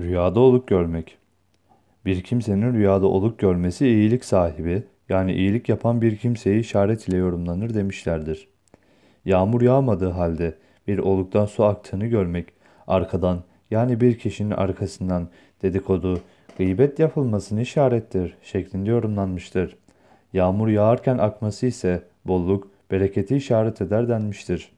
Rüyada oluk görmek. Bir kimsenin rüyada oluk görmesi iyilik sahibi, yani iyilik yapan bir kimseyi işaret ile yorumlanır demişlerdir. Yağmur yağmadığı halde bir oluktan su aktığını görmek, arkadan yani bir kişinin arkasından dedikodu, gıybet yapılmasını işarettir şeklinde yorumlanmıştır. Yağmur yağarken akması ise bolluk, bereketi işaret eder denmiştir.